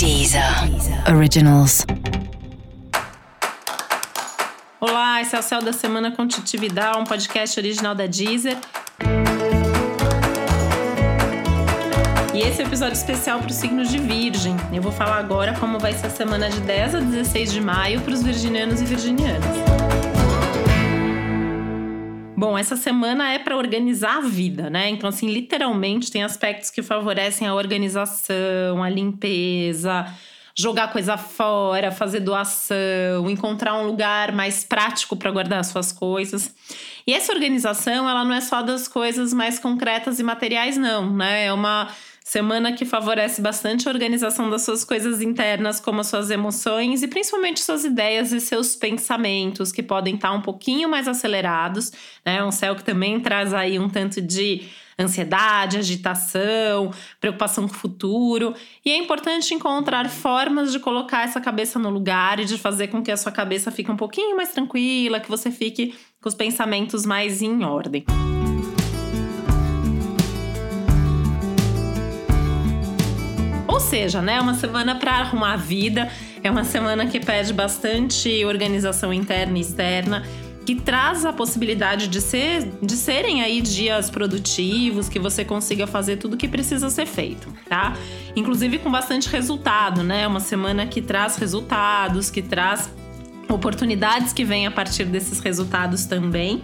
Deezer Originals. Olá, esse é o Céu da Semana com Titividade, um podcast original da Deezer. E esse é o um episódio especial para os signos de Virgem. Eu vou falar agora como vai ser a semana de 10 a 16 de maio para os virginianos e virginianas. Bom, essa semana é para organizar a vida, né? Então, assim, literalmente tem aspectos que favorecem a organização, a limpeza, jogar coisa fora, fazer doação, encontrar um lugar mais prático para guardar as suas coisas. E essa organização, ela não é só das coisas mais concretas e materiais, não, né? É uma Semana que favorece bastante a organização das suas coisas internas, como as suas emoções e principalmente suas ideias e seus pensamentos, que podem estar um pouquinho mais acelerados. Né? Um céu que também traz aí um tanto de ansiedade, agitação, preocupação com o futuro. E é importante encontrar formas de colocar essa cabeça no lugar e de fazer com que a sua cabeça fique um pouquinho mais tranquila, que você fique com os pensamentos mais em ordem. Seja, né, é uma semana para arrumar a vida, é uma semana que pede bastante organização interna e externa, que traz a possibilidade de, ser, de serem aí dias produtivos, que você consiga fazer tudo o que precisa ser feito, tá? Inclusive com bastante resultado, né? Uma semana que traz resultados, que traz oportunidades que vêm a partir desses resultados também.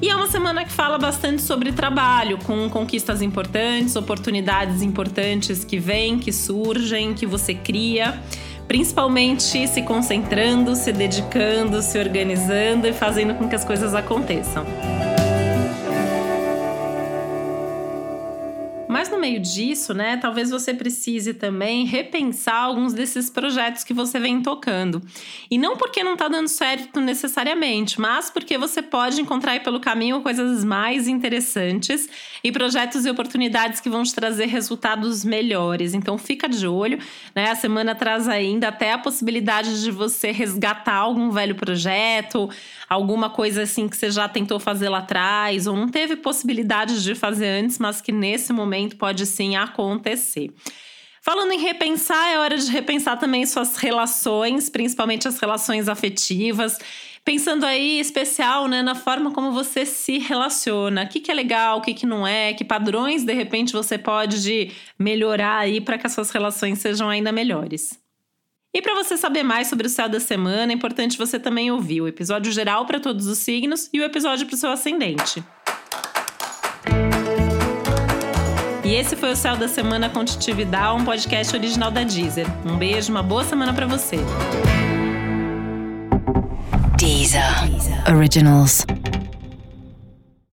E é uma semana que fala bastante sobre trabalho, com conquistas importantes, oportunidades importantes que vêm, que surgem, que você cria. Principalmente se concentrando, se dedicando, se organizando e fazendo com que as coisas aconteçam. Mas meio disso, né, talvez você precise também repensar alguns desses projetos que você vem tocando. E não porque não está dando certo necessariamente, mas porque você pode encontrar pelo caminho coisas mais interessantes e projetos e oportunidades que vão te trazer resultados melhores. Então fica de olho, né? A semana traz ainda até a possibilidade de você resgatar algum velho projeto, alguma coisa assim que você já tentou fazer lá atrás ou não teve possibilidade de fazer antes, mas que nesse momento pode sim acontecer. Falando em repensar, é hora de repensar também suas relações, principalmente as relações afetivas. Pensando aí, especial, né, na forma como você se relaciona. O que, que é legal, o que, que não é, que padrões, de repente, você pode melhorar aí para que as suas relações sejam ainda melhores. E para você saber mais sobre o céu da semana, é importante você também ouvir o episódio geral para todos os signos e o episódio para o seu ascendente. E esse foi o Céu da Semana com Titividade, um podcast original da Deezer. Um beijo, uma boa semana para você. Deezer. Deezer. Originals.